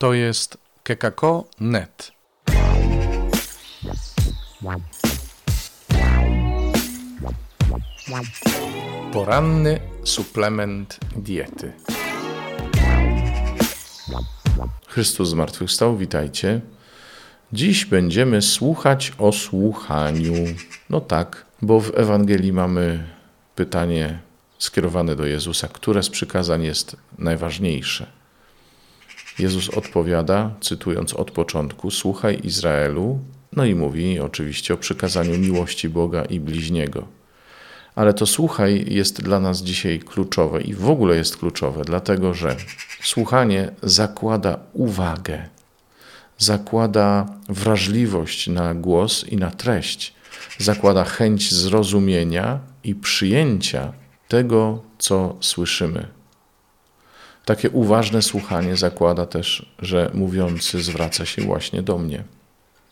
To jest kekako.net. Poranny suplement diety. Chrystus zmartwychwstał, witajcie. Dziś będziemy słuchać o słuchaniu. No tak, bo w Ewangelii mamy pytanie skierowane do Jezusa, które z przykazań jest najważniejsze. Jezus odpowiada, cytując od początku: Słuchaj Izraelu, no i mówi oczywiście o przykazaniu miłości Boga i bliźniego. Ale to słuchaj jest dla nas dzisiaj kluczowe i w ogóle jest kluczowe, dlatego że słuchanie zakłada uwagę, zakłada wrażliwość na głos i na treść, zakłada chęć zrozumienia i przyjęcia tego, co słyszymy. Takie uważne słuchanie zakłada też, że mówiący zwraca się właśnie do mnie.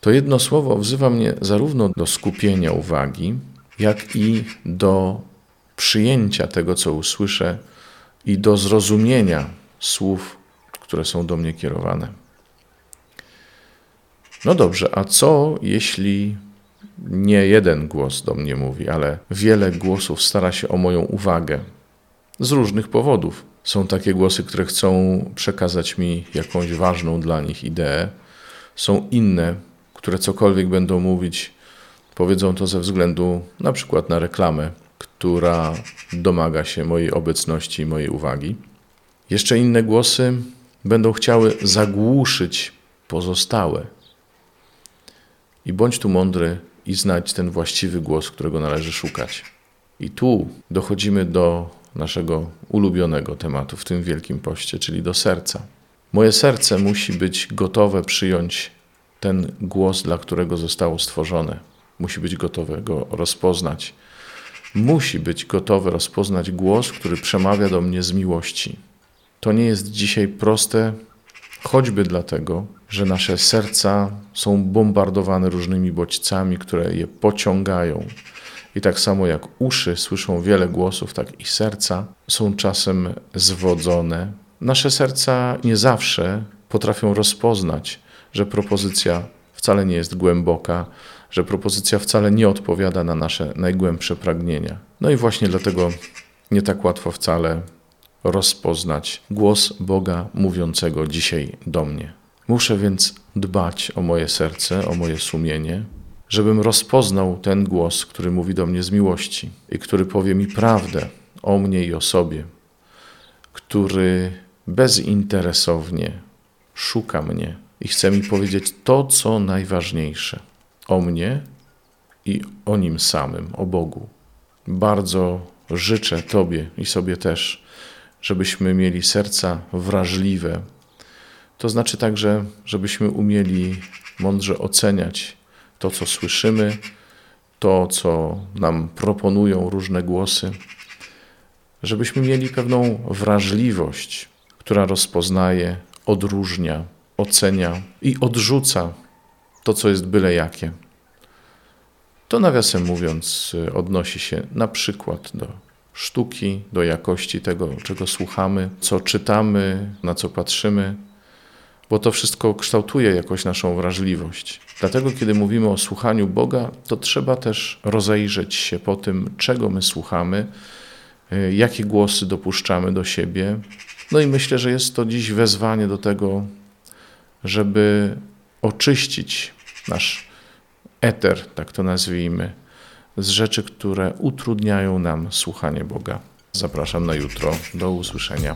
To jedno słowo wzywa mnie zarówno do skupienia uwagi, jak i do przyjęcia tego, co usłyszę i do zrozumienia słów, które są do mnie kierowane. No dobrze, a co jeśli nie jeden głos do mnie mówi, ale wiele głosów stara się o moją uwagę z różnych powodów? Są takie głosy, które chcą przekazać mi jakąś ważną dla nich ideę. Są inne, które cokolwiek będą mówić, powiedzą to ze względu na przykład na reklamę, która domaga się mojej obecności i mojej uwagi. Jeszcze inne głosy będą chciały zagłuszyć pozostałe. I bądź tu mądry i znać ten właściwy głos, którego należy szukać. I tu dochodzimy do naszego ulubionego tematu w tym wielkim poście, czyli do serca. Moje serce musi być gotowe przyjąć ten głos, dla którego zostało stworzone. Musi być gotowe go rozpoznać. Musi być gotowe rozpoznać głos, który przemawia do mnie z miłości. To nie jest dzisiaj proste, choćby dlatego, że nasze serca są bombardowane różnymi bodźcami, które je pociągają i tak samo jak uszy słyszą wiele głosów, tak i serca są czasem zwodzone. Nasze serca nie zawsze potrafią rozpoznać, że propozycja wcale nie jest głęboka, że propozycja wcale nie odpowiada na nasze najgłębsze pragnienia. No i właśnie dlatego nie tak łatwo wcale rozpoznać głos Boga mówiącego dzisiaj do mnie. Muszę więc dbać o moje serce, o moje sumienie, żebym rozpoznał ten głos, który mówi do mnie z miłości i który powie mi prawdę o mnie i o sobie, który bezinteresownie szuka mnie i chce mi powiedzieć to, co najważniejsze o mnie i o nim samym, o Bogu. Bardzo życzę Tobie i sobie też, żebyśmy mieli serca wrażliwe. To znaczy także, żebyśmy umieli mądrze oceniać to, co słyszymy, to, co nam proponują różne głosy, żebyśmy mieli pewną wrażliwość, która rozpoznaje, odróżnia, ocenia i odrzuca to, co jest byle jakie. To nawiasem mówiąc, odnosi się na przykład do sztuki, do jakości tego, czego słuchamy, co czytamy, na co patrzymy, bo to wszystko kształtuje jakoś naszą wrażliwość. Dlatego, kiedy mówimy o słuchaniu Boga, to trzeba też rozejrzeć się po tym, czego my słuchamy, y, jakie głosy dopuszczamy do siebie. No i myślę, że jest to dziś wezwanie do tego, żeby oczyścić nasz eter, tak to nazwijmy, z rzeczy, które utrudniają nam słuchanie Boga. Zapraszam na jutro. Do usłyszenia.